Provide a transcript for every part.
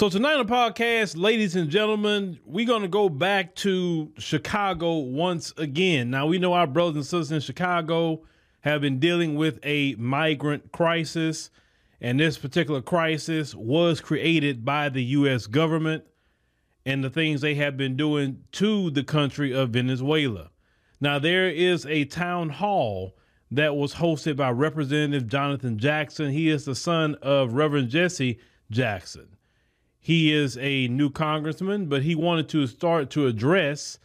So tonight on the podcast, ladies and gentlemen, we're going to go back to Chicago once again. Now we know our brothers and sisters in Chicago have been dealing with a migrant crisis, and this particular crisis was created by the U.S. government and the things they have been doing to the country of Venezuela. Now there is a town hall that was hosted by Representative Jonathan Jackson. He is the son of Reverend Jesse Jackson. He is a new congressman, but he wanted to start to address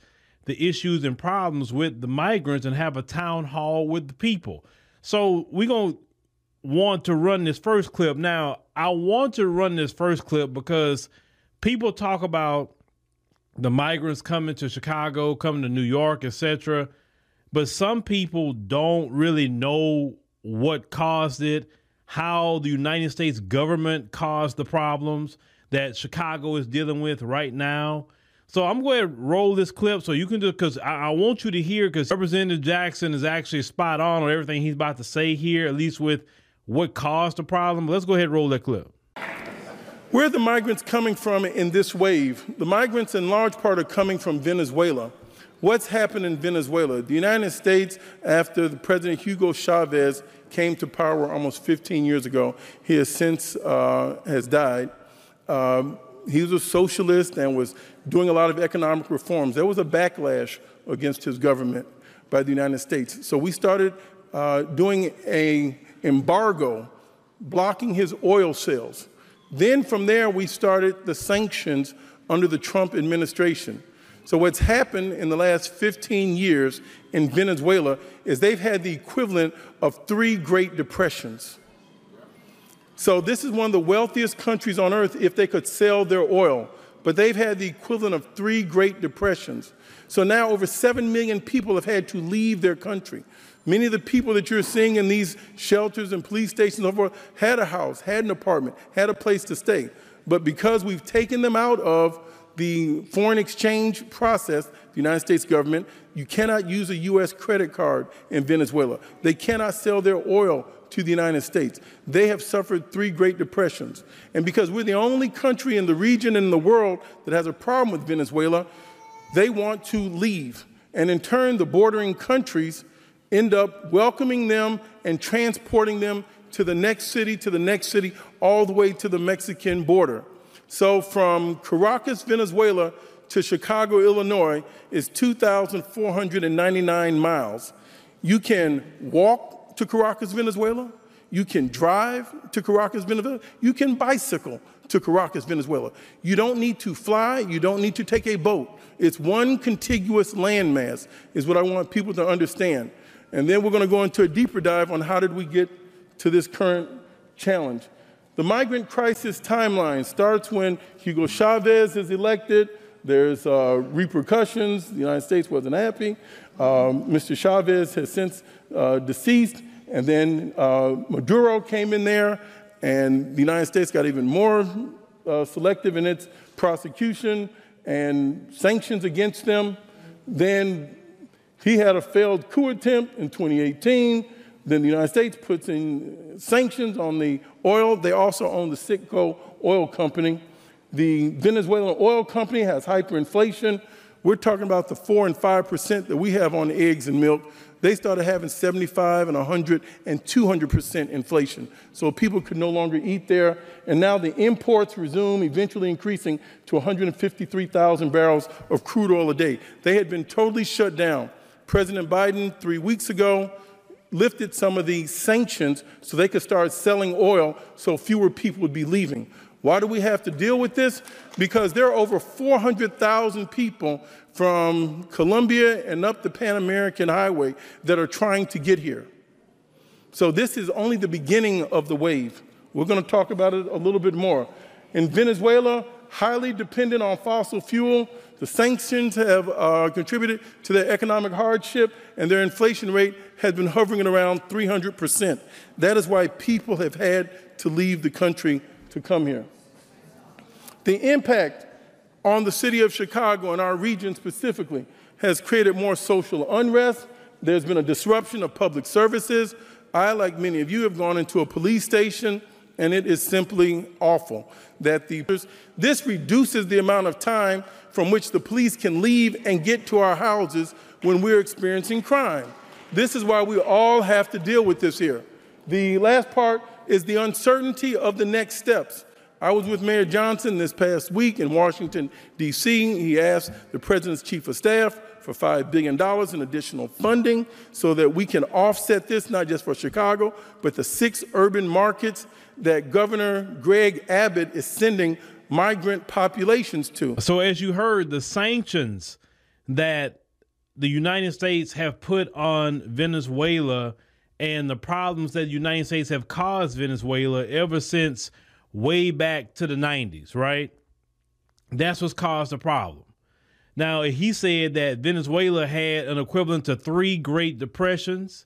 the issues and problems with the migrants and have a town hall with the people. So we're going to want to run this first clip. Now, I want to run this first clip because people talk about the migrants coming to Chicago, coming to New York, etc. But some people don't really know what caused it, how the United States government caused the problems that Chicago is dealing with right now. So I'm going to roll this clip so you can do because I, I, want you to hear because Representative Jackson is actually spot on on everything he's about to say here, at least with what caused the problem. Let's go ahead and roll that clip. Where are the migrants coming from in this wave? The migrants, in large part, are coming from Venezuela. What's happened in Venezuela? The United States, after the President Hugo Chavez came to power almost 15 years ago, he has since uh, has died. Um, he was a socialist and was doing a lot of economic reforms. There was a backlash against his government by the United States. So we started uh, doing a embargo, blocking his oil sales. Then from there, we started the sanctions under the Trump administration. So what's happened in the last 15 years in Venezuela is they've had the equivalent of three Great Depressions. So this is one of the wealthiest countries on earth if they could sell their oil. But they've had the equivalent of three Great Depressions. So now over 7 million people have had to leave their country. Many of the people that you're seeing in these shelters and police stations over had a house, had an apartment, had a place to stay. But because we've taken them out of the foreign exchange process, the United States government, you cannot use a U.S. credit card in Venezuela. They cannot sell their oil to the United States. They have suffered three Great Depressions. And because we're the only country in the region and in the world that has a problem with Venezuela, they want to leave. And in turn, the bordering countries end up welcoming them and transporting them to the next city, to the next city, all the way to the Mexican border. So from Caracas, Venezuela to Chicago, Illinois is 2,499 miles. You can walk to Caracas, Venezuela. You can drive to Caracas, Venezuela. You can bicycle to Caracas, Venezuela. You don't need to fly. You don't need to take a boat. It's one contiguous landmass, is what I want people to understand. And then we're going to go into a deeper dive on how did we get to this current challenge. The migrant crisis timeline starts when Hugo Chavez is elected. There's uh, repercussions. The United States wasn't happy. Um, Mr. Chavez has since uh, deceased. And then uh, Maduro came in there, and the United States got even more uh, selective in its prosecution and sanctions against them. Then he had a failed coup attempt in 2018. Then the United States puts in sanctions on the oil. They also own the Citgo oil company. The Venezuelan oil company has hyperinflation. We're talking about the 4 and 5% that we have on eggs and milk they started having 75 and 100 and 200% inflation. So people could no longer eat there. And now the imports resume, eventually increasing to 153,000 barrels of crude oil a day. They had been totally shut down. President Biden, three weeks ago, lifted some of the sanctions so they could start selling oil so fewer people would be leaving. Why do we have to deal with this? Because there are over 400,000 people from Colombia and up the Pan American Highway that are trying to get here. So this is only the beginning of the wave. We're going to talk about it a little bit more. In Venezuela, highly dependent on fossil fuel, the sanctions have uh, contributed to their economic hardship, and their inflation rate has been hovering around 300%. That is why people have had to leave the country to come here. The impact on the city of Chicago and our region specifically has created more social unrest. There's been a disruption of public services. I, like many of you, have gone into a police station and it is simply awful that the this reduces the amount of time from which the police can leave and get to our houses when we're experiencing crime. This is why we all have to deal with this here. The last part is the uncertainty of the next steps. I was with Mayor Johnson this past week in Washington, D.C. He asked the president's chief of staff for $5 billion in additional funding so that we can offset this, not just for Chicago, but the six urban markets that Governor Greg Abbott is sending migrant populations to. So, as you heard, the sanctions that the United States have put on Venezuela and the problems that the United States have caused Venezuela ever since way back to the 90s, right? That's what's caused the problem. Now, he said that Venezuela had an equivalent to three Great Depressions.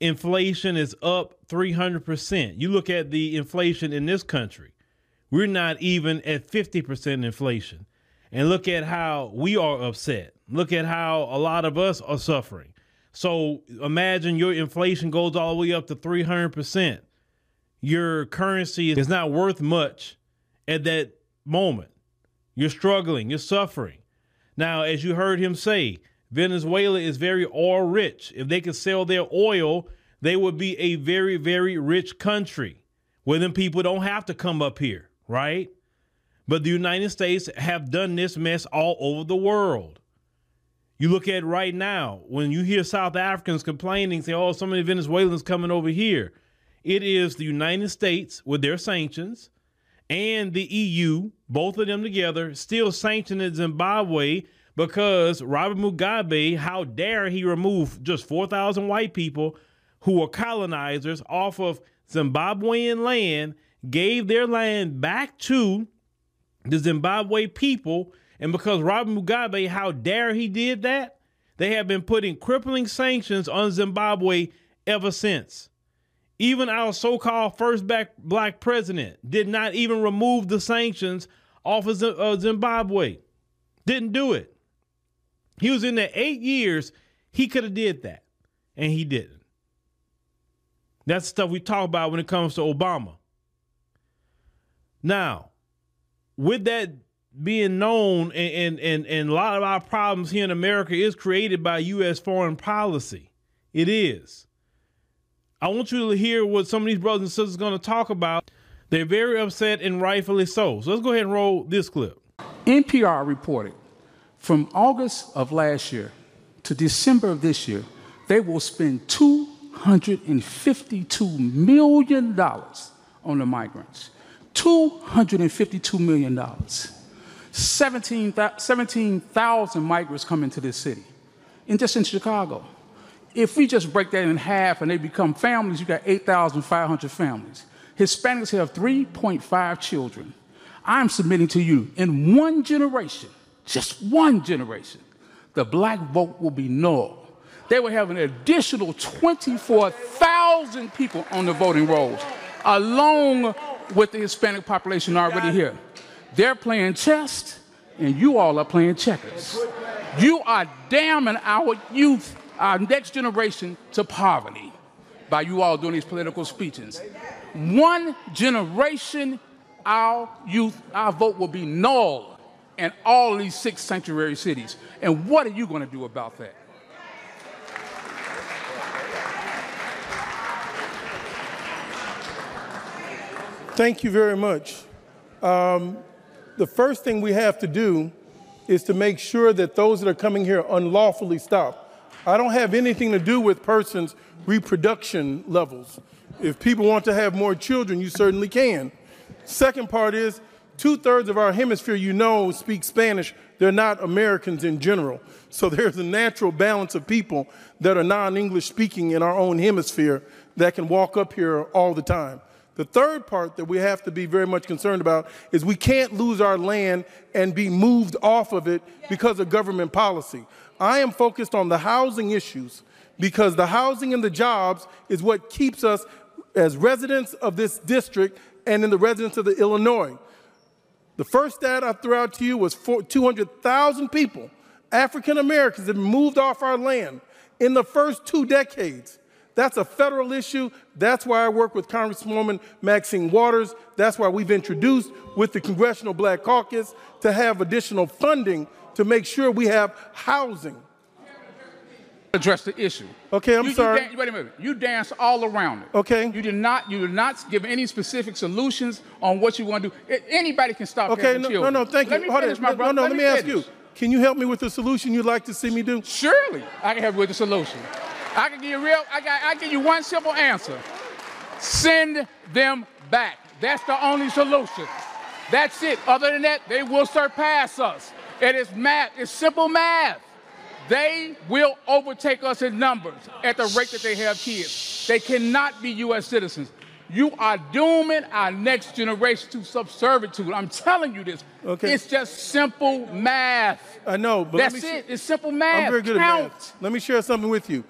Inflation is up 300%. You look at the inflation in this country, we're not even at 50% inflation. And look at how we are upset. Look at how a lot of us are suffering. So imagine your inflation goes all the way up to 300%. Your currency is not worth much at that moment. You're struggling, you're suffering. Now, as you heard him say, Venezuela is very oil rich. If they could sell their oil, they would be a very, very rich country where then people don't have to come up here, right? But the United States have done this mess all over the world. You look at right now, when you hear South Africans complaining, say, oh, so many Venezuelans coming over here. It is the United States with their sanctions and the EU, both of them together, still sanctioning Zimbabwe because Robert Mugabe, how dare he remove just 4,000 white people who were colonizers off of Zimbabwean land, gave their land back to the Zimbabwe people. And because Robert Mugabe, how dare he did that, they have been putting crippling sanctions on Zimbabwe ever since. Even our so called first black president did not even remove the sanctions off of uh, Zimbabwe. Didn't do it. He was in there eight years. He could have did that, and he didn't. That's the stuff we talk about when it comes to Obama. Now, with that being known, and, and, and a lot of our problems here in America is created by U.S. foreign policy. It is. I want you to hear what some of these brothers and sisters are going to talk about. They're very upset and rightfully so. So let's go ahead and roll this clip. NPR reported from August of last year to December of this year, they will spend $252 million on the migrants. $252 million. 17,000 17, migrants come into this city, and just in Chicago. If we just break that in half and they become families, you got 8,500 families. Hispanics have 3.5 children. I'm submitting to you in one generation, just one generation, the black vote will be null. They will have an additional 24,000 people on the voting rolls, along with the Hispanic population already here. They're playing chess, and you all are playing checkers. You are damning our youth, our next generation, to poverty by you all doing these political speeches. One generation, our youth, our vote will be null in all these six sanctuary cities. And what are you going to do about that? Thank you very much. Um, the first thing we have to do is to make sure that those that are coming here unlawfully stop. I don't have anything to do with persons' reproduction levels. If people want to have more children, you certainly can. Second part is two thirds of our hemisphere, you know, speak Spanish. They're not Americans in general. So there's a natural balance of people that are non English speaking in our own hemisphere that can walk up here all the time. The third part that we have to be very much concerned about is we can't lose our land and be moved off of it because of government policy. I am focused on the housing issues because the housing and the jobs is what keeps us as residents of this district and in the residents of the Illinois. The first stat I threw out to you was 200,000 people, African Americans, have moved off our land in the first two decades. That's a federal issue. That's why I work with Congresswoman Maxine Waters. That's why we've introduced with the Congressional Black Caucus to have additional funding to make sure we have housing. Address the issue. Okay, I'm You- you sorry. dan- wait a minute. You dance all around it. Okay. You did not. You did not give any specific solutions on what you want to do. Anybody can stop Okay, no, no, no, thank Let you. me Hold finish, on. No, brother. no, let me ask you. Can you help me with the solution you'd like to see me do? Surely, I can help you with the solution. I can give you real. I got. I give you one simple answer. Send them back. That's the only solution. That's it. Other than that, they will surpass us. It is math. It's simple math. They will overtake us in numbers at the rate that they have kids. They cannot be U.S. citizens. You are dooming our next generation to subservitude. I'm telling you this. Okay. It's just simple math. I know, but That's let me it. It's simple math. I'm very good Count. at math. Let me share something with you.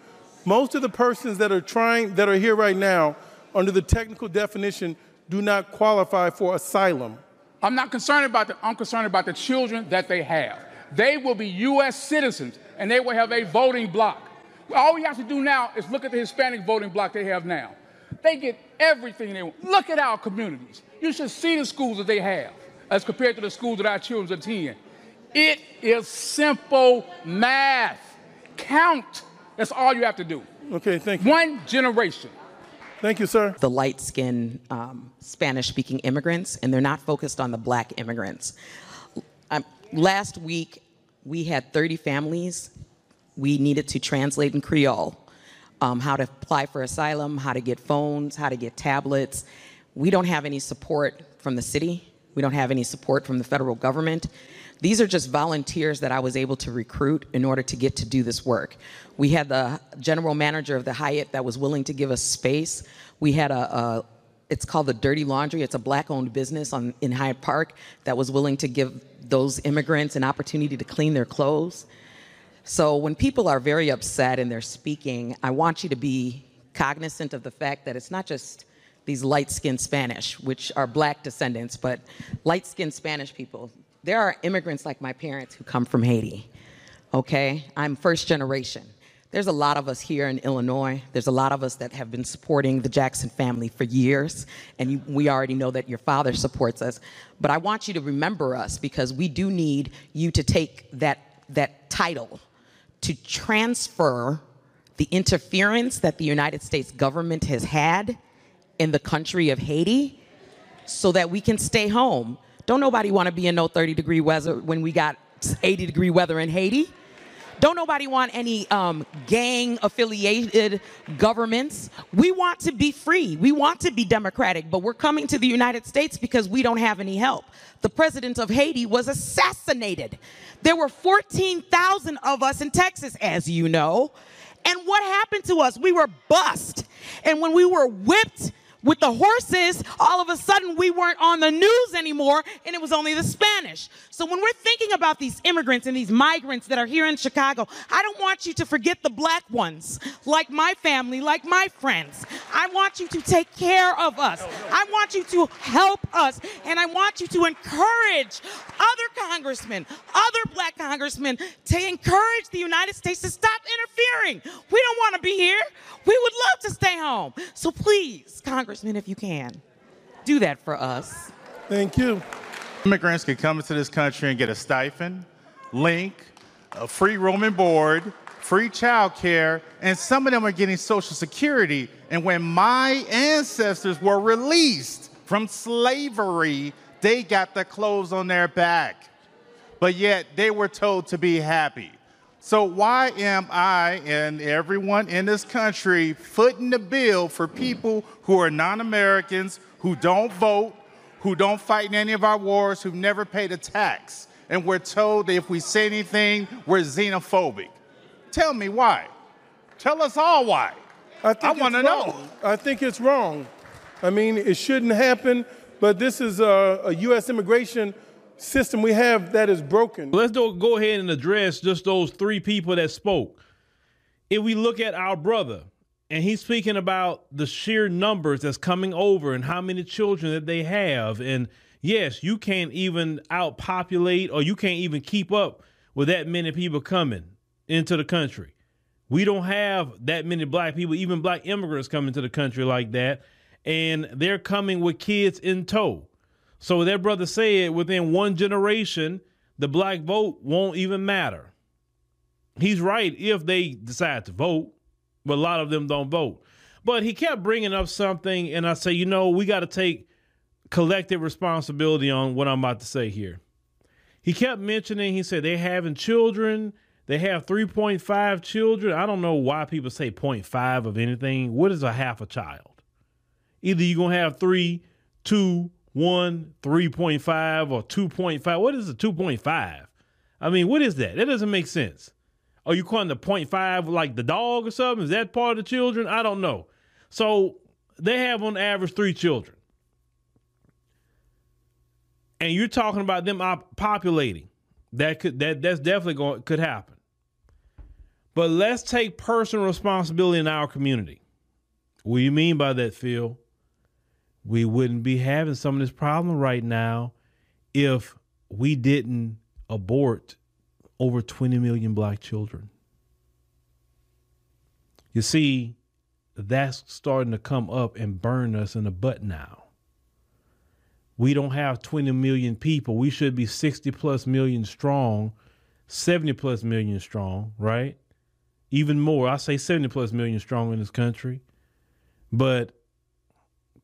Most of the persons that are trying, that are here right now, under the technical definition, do not qualify for asylum. I'm not concerned about the, I'm concerned about the children that they have. They will be U.S. citizens and they will have a voting block. All we have to do now is look at the Hispanic voting block they have now. They get everything they want. Look at our communities. You should see the schools that they have as compared to the schools that our children attend. It is simple math. Count. That's all you have to do. Okay, thank you. One generation. Thank you, sir. the light skinned um, Spanish speaking immigrants, and they're not focused on the black immigrants. Um, last week, we had 30 families we needed to translate in Creole um, how to apply for asylum, how to get phones, how to get tablets. We don't have any support from the city, we don't have any support from the federal government. These are just volunteers that I was able to recruit in order to get to do this work. We had the general manager of the Hyatt that was willing to give us space. We had a, a it's called the Dirty Laundry. It's a black-owned business on, in Hyde Park that was willing to give those immigrants an opportunity to clean their clothes. So when people are very upset and they're speaking, I want you to be cognizant of the fact that it's not just these light-skinned Spanish, which are black descendants, but light-skinned Spanish people. There are immigrants like my parents who come from Haiti. Okay? I'm first generation. There's a lot of us here in Illinois. There's a lot of us that have been supporting the Jackson family for years, and you, we already know that your father supports us. But I want you to remember us because we do need you to take that, that title to transfer the interference that the United States government has had in the country of Haiti so that we can stay home. Don't nobody want to be in no 30 degree weather when we got 80 degree weather in Haiti. Don't nobody want any um, gang affiliated governments. We want to be free. We want to be democratic, but we're coming to the United States because we don't have any help. The president of Haiti was assassinated. There were 14,000 of us in Texas, as you know. And what happened to us? We were bust. And when we were whipped, with the horses, all of a sudden we weren't on the news anymore and it was only the Spanish. So when we're thinking about these immigrants and these migrants that are here in Chicago, I don't want you to forget the black ones, like my family, like my friends. I want you to take care of us. I want you to help us and I want you to encourage other congressmen, other black congressmen to encourage the United States to stop interfering. We don't want to be here. We would love to stay home. So please, Congressman, if you can, do that for us. Thank you. Immigrants can come into this country and get a stipend, link, a free room and board, free child care, and some of them are getting Social Security. And when my ancestors were released from slavery, they got the clothes on their back. But yet they were told to be happy. So why am I and everyone in this country footing the bill for people who are non-Americans, who don't vote, who don't fight in any of our wars, who've never paid a tax? And we're told that if we say anything, we're xenophobic. Tell me why. Tell us all why. I, I wanna know. I think it's wrong. I mean, it shouldn't happen, but this is a, a U.S. immigration system we have that is broken. Let's do, go ahead and address just those three people that spoke. If we look at our brother, and he's speaking about the sheer numbers that's coming over and how many children that they have. And yes, you can't even outpopulate or you can't even keep up with that many people coming into the country. We don't have that many black people, even black immigrants coming to the country like that. And they're coming with kids in tow. So that brother said within one generation, the black vote won't even matter. He's right if they decide to vote, but a lot of them don't vote. But he kept bringing up something, and I say, you know, we got to take collective responsibility on what I'm about to say here. He kept mentioning, he said they're having children. They have 3.5 children. I don't know why people say 0.5 of anything. What is a half a child? Either you're going to have three, two, one, 3.5, or 2.5. What is a 2.5? I mean, what is that? That doesn't make sense. Are you calling the 0.5 like the dog or something? Is that part of the children? I don't know. So they have on average three children and you're talking about them op- populating. That could that that's definitely going could happen. But let's take personal responsibility in our community. What do you mean by that, Phil? We wouldn't be having some of this problem right now if we didn't abort over 20 million black children. You see, that's starting to come up and burn us in the butt now we don't have 20 million people. We should be 60 plus million strong, 70 plus million strong, right? Even more. I say 70 plus million strong in this country. But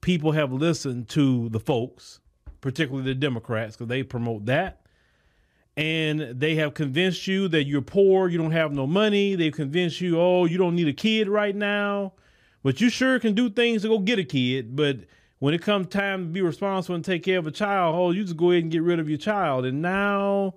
people have listened to the folks, particularly the Democrats, because they promote that. And they have convinced you that you're poor, you don't have no money. They've convinced you, oh, you don't need a kid right now. But you sure can do things to go get a kid. But when it comes time to be responsible and take care of a child, oh, you just go ahead and get rid of your child. And now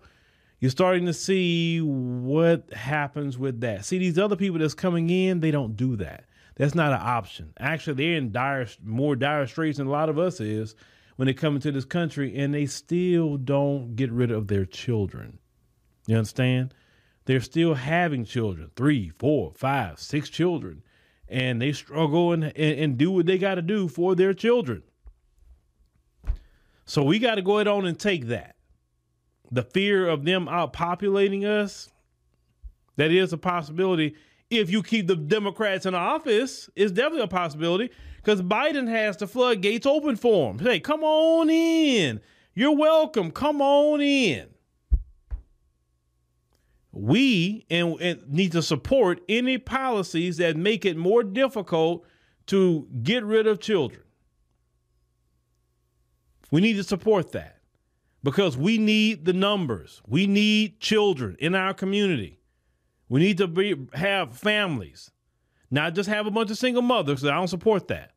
you're starting to see what happens with that. See, these other people that's coming in, they don't do that. That's not an option. Actually, they're in dire, more dire straits than a lot of us is when they come into this country, and they still don't get rid of their children. You understand? They're still having children, three, four, five, six children and they struggle and, and, and do what they got to do for their children. So we got to go ahead on and take that. The fear of them outpopulating us, that is a possibility. If you keep the Democrats in office, is definitely a possibility because Biden has the floodgates open for them. Hey, come on in. You're welcome. Come on in we and, and need to support any policies that make it more difficult to get rid of children. We need to support that because we need the numbers. We need children in our community. We need to be, have families, not just have a bunch of single mothers. I don't support that.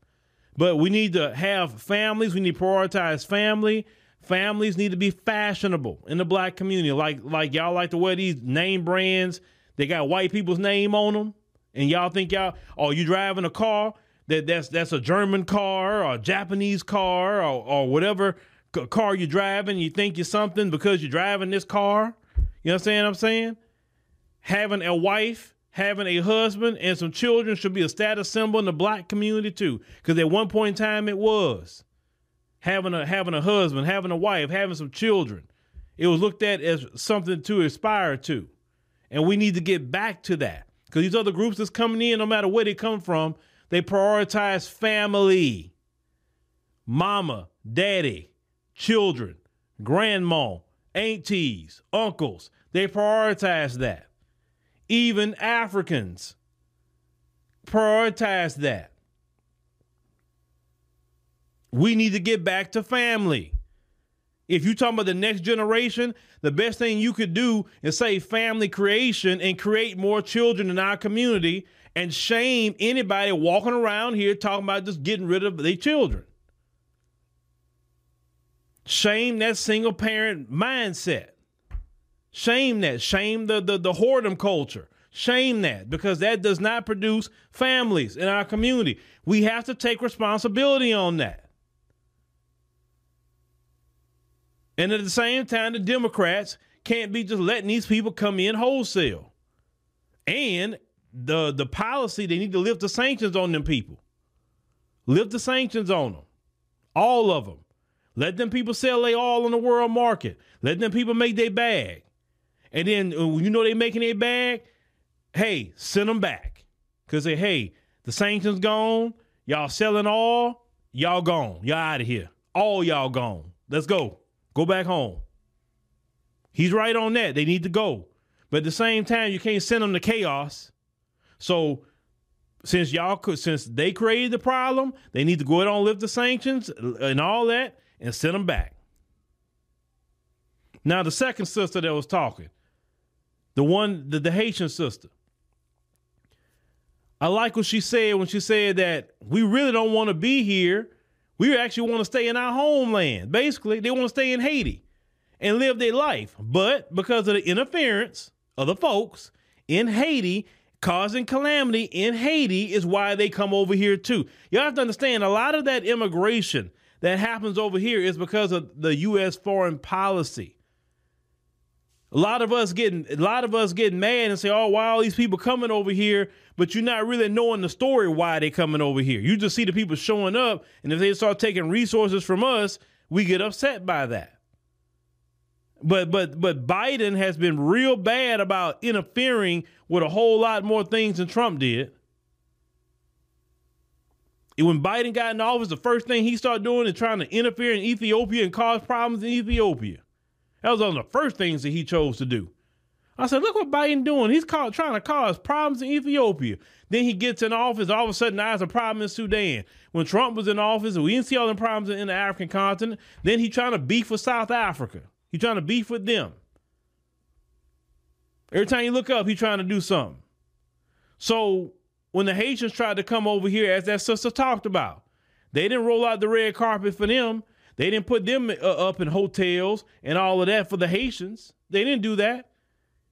But we need to have families. We need to prioritize family Families need to be fashionable in the black community. Like like y'all like to wear these name brands. They got white people's name on them, and y'all think y'all oh you driving a car that that's that's a German car or a Japanese car or or whatever car you're driving. You think you're something because you're driving this car. You know what I'm saying? Having a wife having a husband and some children should be a status symbol in the black community too. Because at one point in time it was having a having a husband, having a wife, having some children. It was looked at as something to aspire to. And we need to get back to that. Because these other groups that's coming in, no matter where they come from, they prioritize family. Mama, daddy, children, grandma, aunties, uncles. They prioritize that. Even Africans prioritize that. We need to get back to family. If you're talking about the next generation, the best thing you could do is say family creation and create more children in our community and shame anybody walking around here talking about just getting rid of their children. Shame that single parent mindset. Shame that. Shame the, the, the whoredom culture. Shame that because that does not produce families in our community. We have to take responsibility on that. And at the same time, the Democrats can't be just letting these people come in wholesale. And the the policy, they need to lift the sanctions on them people. Lift the sanctions on them. All of them. Let them people sell they all on the world market. Let them people make their bag. And then uh, you know they making their bag, hey, send them back. Because say, hey, the sanctions gone. Y'all selling all. Y'all gone. Y'all out of here. All y'all gone. Let's go. Go back home. He's right on that. They need to go. But at the same time, you can't send them to chaos. So since y'all could, since they created the problem, they need to go ahead and lift the sanctions and all that and send them back. Now, the second sister that was talking, the one, the, the Haitian sister, I like what she said when she said that we really don't want to be here. We actually want to stay in our homeland. Basically, they want to stay in Haiti and live their life. But because of the interference of the folks in Haiti, causing calamity in Haiti is why they come over here too. You have to understand a lot of that immigration that happens over here is because of the US foreign policy. A lot of us getting a lot of us getting mad and say, "Oh, why all these people coming over here?" But you're not really knowing the story why they coming over here. You just see the people showing up, and if they start taking resources from us, we get upset by that. But but but Biden has been real bad about interfering with a whole lot more things than Trump did. And when Biden got in office, the first thing he started doing is trying to interfere in Ethiopia and cause problems in Ethiopia. That was one of the first things that he chose to do. I said, look what Biden doing. He's trying to cause problems in Ethiopia. Then he gets in office. All of a sudden, now there's a problem in Sudan. When Trump was in office, we didn't see all the problems in the African continent. Then he trying to beef with South Africa. He trying to beef with them. Every time you look up, he trying to do something. So when the Haitians tried to come over here, as that sister talked about, they didn't roll out the red carpet for them. They didn't put them uh, up in hotels and all of that for the Haitians. They didn't do that.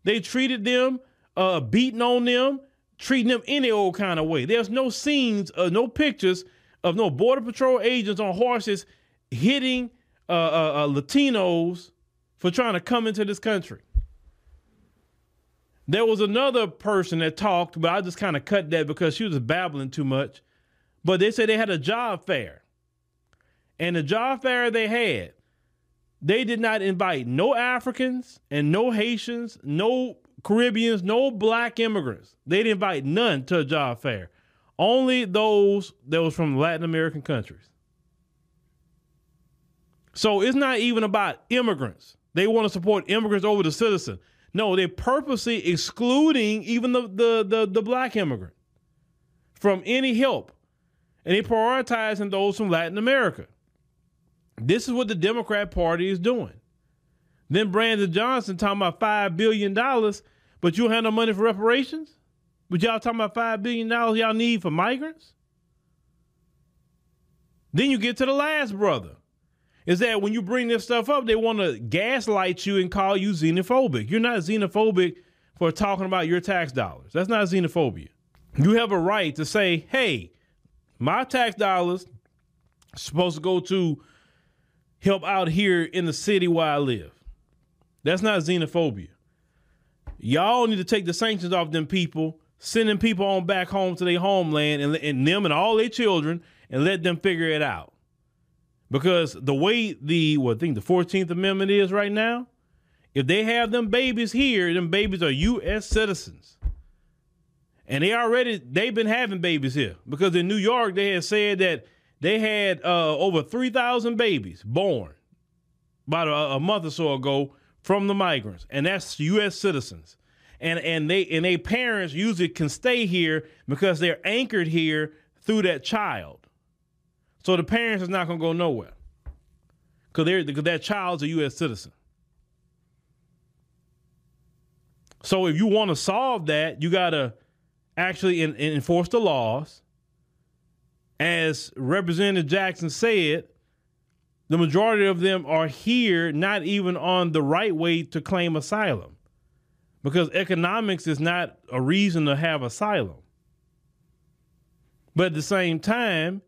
They treated them, uh, beating on them, treating them any old kind of way. There's no scenes, uh, no pictures of no border patrol agents on horses hitting uh, uh, uh Latinos for trying to come into this country. There was another person that talked, but I just kind of cut that because she was babbling too much. But they said they had a job fair and the job fair they had, they did not invite no Africans and no Haitians, no Caribbeans, no black immigrants. They didn't invite none to a job fair. Only those that was from Latin American countries. So it's not even about immigrants. They want to support immigrants over the citizen. No, they're purposely excluding even the, the, the, the black immigrant from any help. And they prioritizing those from Latin America. This is what the Democrat Party is doing. Then Brandon Johnson talking about $5 billion, but you have no money for reparations? But y'all talking about $5 billion y'all need for migrants? Then you get to the last brother. Is that when you bring this stuff up, they want to gaslight you and call you xenophobic. You're not xenophobic for talking about your tax dollars. That's not xenophobia. You have a right to say, hey, my tax dollars supposed to go to help out here in the city where I live. That's not xenophobia. Y'all need to take the sanctions off them people, sending people on back home to their homeland and, and them and all their children and let them figure it out. Because the way the what I think the 14th Amendment is right now, if they have them babies here, them babies are US citizens. And they already they've been having babies here. Because in New York, they had said that they had uh, over 3,000 babies born about a, a, month or so ago from the migrants, and that's U.S. citizens. And and they and they parents usually can stay here because they're anchored here through that child. So the parents is not going to go nowhere because because that child's a U.S. citizen. So if you want to solve that, you got to actually in, in enforce the laws as Representative Jackson said, the majority of them are here not even on the right way to claim asylum because economics is not a reason to have asylum. But at the same time,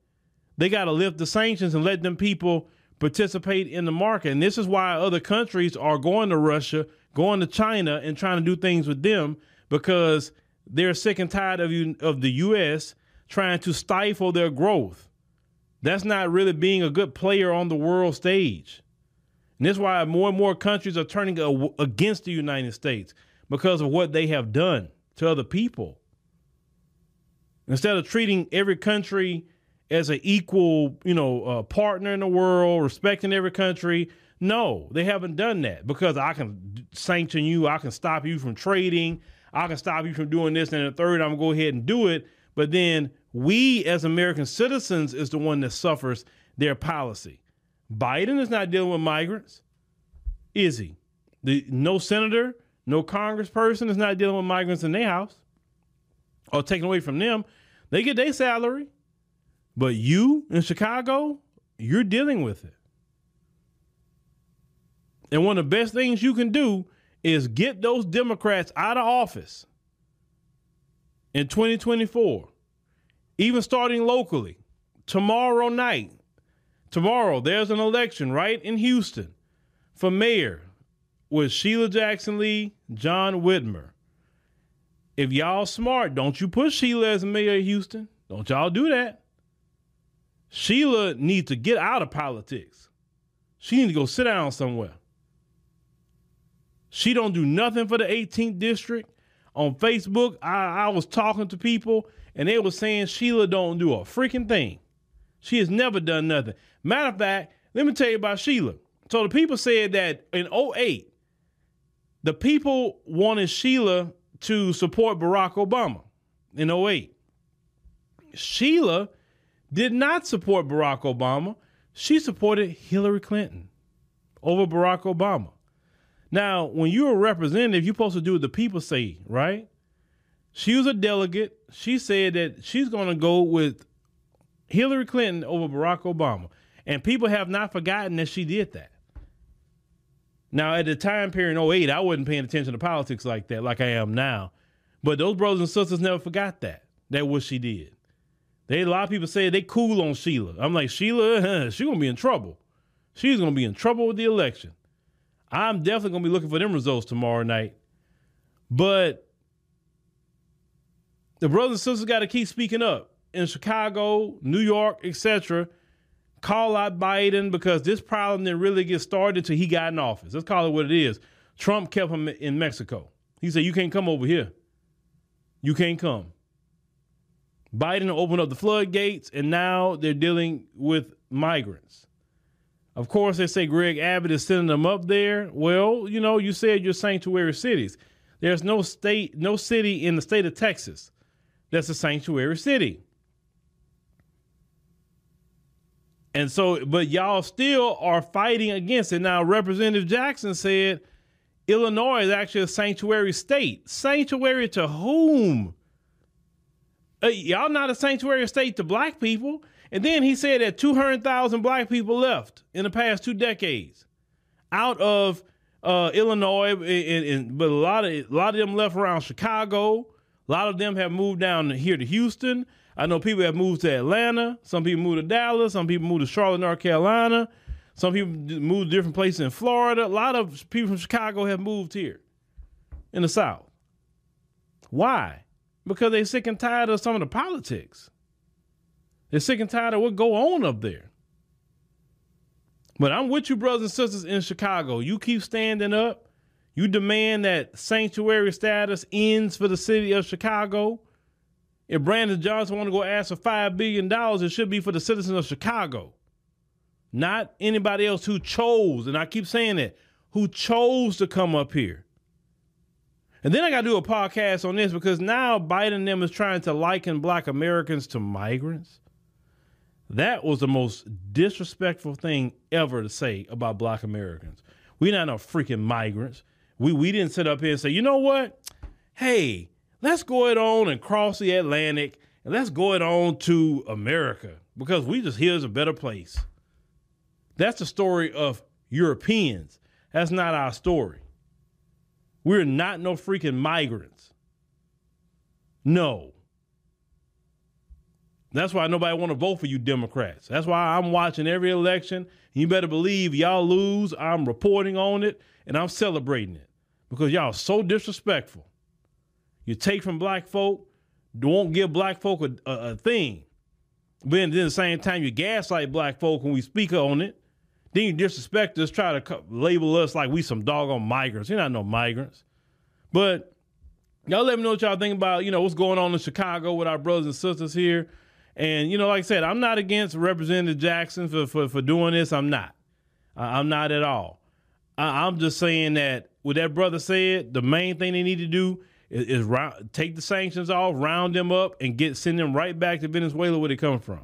they got to lift the sanctions and let them people participate in the market. And this is why other countries are going to Russia, going to China, and trying to do things with them because they're sick and tired of you of the U.S trying to stifle their growth. That's not really being a good player on the world stage. And that's why more and more countries are turning against the United States because of what they have done to other people. Instead of treating every country as an equal, you know, uh, partner in the world, respecting every country, no, they haven't done that because I can sanction you, I can stop you from trading, I can stop you from doing this, and the third, I'm gonna go ahead and do it. But then we, as American citizens, is the one that suffers their policy. Biden is not dealing with migrants, is he? The no senator, no congressperson is not dealing with migrants in their house or taken away from them. They get their salary. But you in Chicago, you're dealing with it. And one of the best things you can do is get those Democrats out of office in 2024, even starting locally. Tomorrow night, tomorrow, there's an election right in Houston for mayor with Sheila Jackson Lee, John Whitmire. If y'all smart, don't you push Sheila as mayor of Houston. Don't y'all do that. Sheila needs to get out of politics. She needs to go sit down somewhere. She don't do nothing for the 18th district. On Facebook, I, I was talking to people and they were saying Sheila don't do a freaking thing. She has never done nothing. Matter of fact, let me tell you about Sheila. So the people said that in 08, the people wanted Sheila to support Barack Obama in 08. Sheila did not support Barack Obama. She supported Hillary Clinton over Barack Obama. Now, when you're a representative, you're supposed to do what the people say, right? She was a delegate. She said that she's going to go with Hillary Clinton over Barack Obama. And people have not forgotten that she did that. Now, at the time period in 08, I wasn't paying attention to politics like that, like I am now. But those brothers and sisters never forgot that. That what she did. They a lot of people say they cool on Sheila. I'm like, Sheila, she's gonna be in trouble. She's gonna be in trouble with the election. I'm definitely gonna be looking for them results tomorrow night. But the brothers and sisters got to keep speaking up in Chicago, New York, etc. Call out Biden because this problem didn't really get started until he got in office. Let's call it what it is. Trump kept him in Mexico. He said, "You can't come over here. You can't come." Biden opened up the floodgates, and now they're dealing with migrants. Of course, they say Greg Abbott is sending them up there. Well, you know, you said your sanctuary cities. There's no state, no city in the state of Texas that's a sanctuary city. And so, but y'all still are fighting against it. Now, Representative Jackson said Illinois is actually a sanctuary state. Sanctuary to whom? Uh, y'all not a sanctuary state to black people. And then he said that 200,000 black people left in the past two decades out of uh, Illinois, and, and, but a lot of a lot of them left around Chicago. A lot of them have moved down here to Houston. I know people have moved to Atlanta. Some people moved to Dallas. Some people moved to Charlotte, North Carolina. Some people moved to different places in Florida. A lot of people from Chicago have moved here in the South. Why? because they're sick and tired of some of the politics. They're sick and tired of what go on up there. But I'm with you, brothers and sisters in Chicago. You keep standing up. You demand that sanctuary status ends for the city of Chicago. If Brandon Johnson want to go ask for five billion dollars, it should be for the citizens of Chicago, not anybody else who chose. And I keep saying that who chose to come up here. And then I got to do a podcast on this because now Biden them is trying to liken black Americans to migrants. That was the most disrespectful thing ever to say about black Americans. We're not no freaking migrants. We we didn't sit up here and say, you know what? Hey, let's go it on and cross the Atlantic and let's go it on to America because we just here's a better place. That's the story of Europeans. That's not our story. We're not no freaking migrants. No. That's why nobody want to vote for you Democrats. That's why I'm watching every election. You better believe y'all lose, I'm reporting on it and I'm celebrating it because y'all so disrespectful. You take from black folk, won't give black folk a, a, a thing. But then at the same time, you gaslight black folk when we speak on it. Then you disrespect us, try to label us like we some doggone migrants. You're not no migrants. But Y'all let me know what y'all think about, you know, what's going on in Chicago with our brothers and sisters here. And, you know, like I said, I'm not against Representative Jackson for, for, for doing this. I'm not. I'm not at all. I, I'm just saying that what that brother said, the main thing they need to do is, is round, take the sanctions off, round them up, and get send them right back to Venezuela where they come from.